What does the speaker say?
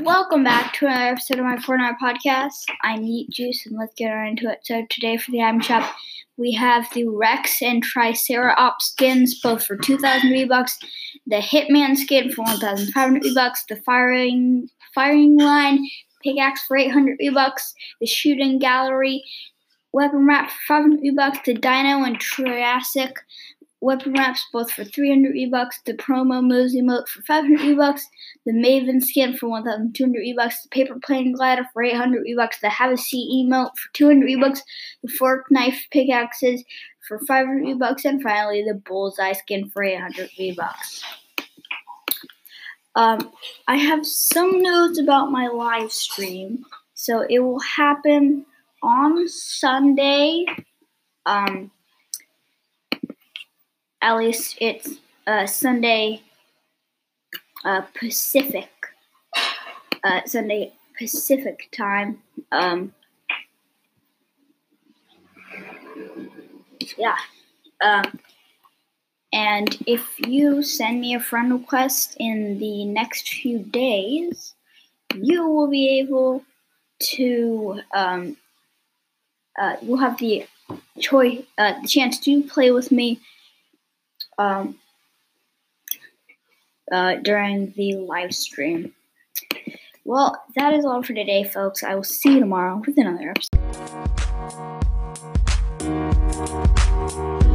Welcome back to another episode of my Fortnite podcast. I'm Meat Juice, and let's get into it. So today for the item shop, we have the Rex and Triceratops skins, both for 2,000 V-Bucks. The Hitman skin for 1,500 V-Bucks. The firing firing line pickaxe for 800 V-Bucks. The shooting gallery weapon wrap for 500 V-Bucks. The Dino and Triassic weapon wraps both for 300 V-Bucks, the promo Mosey emote for 500 V-Bucks, the Maven skin for 1,200 V-Bucks, the paper plane glider for 800 V-Bucks, the Have a Seat emote for 200 V-Bucks, the fork knife pickaxes for 500 V-Bucks, and finally the bullseye skin for 800 V-Bucks. Um, I have some news about my live stream. So it will happen on Sunday. Um, at least it's uh, Sunday uh, Pacific, uh, Sunday Pacific time. Um, yeah. Um, and if you send me a friend request in the next few days, you will be able to um, uh, you'll have the choice, uh, the chance to play with me um, uh, during the live stream. Well, that is all for today, folks. I will see you tomorrow with another episode.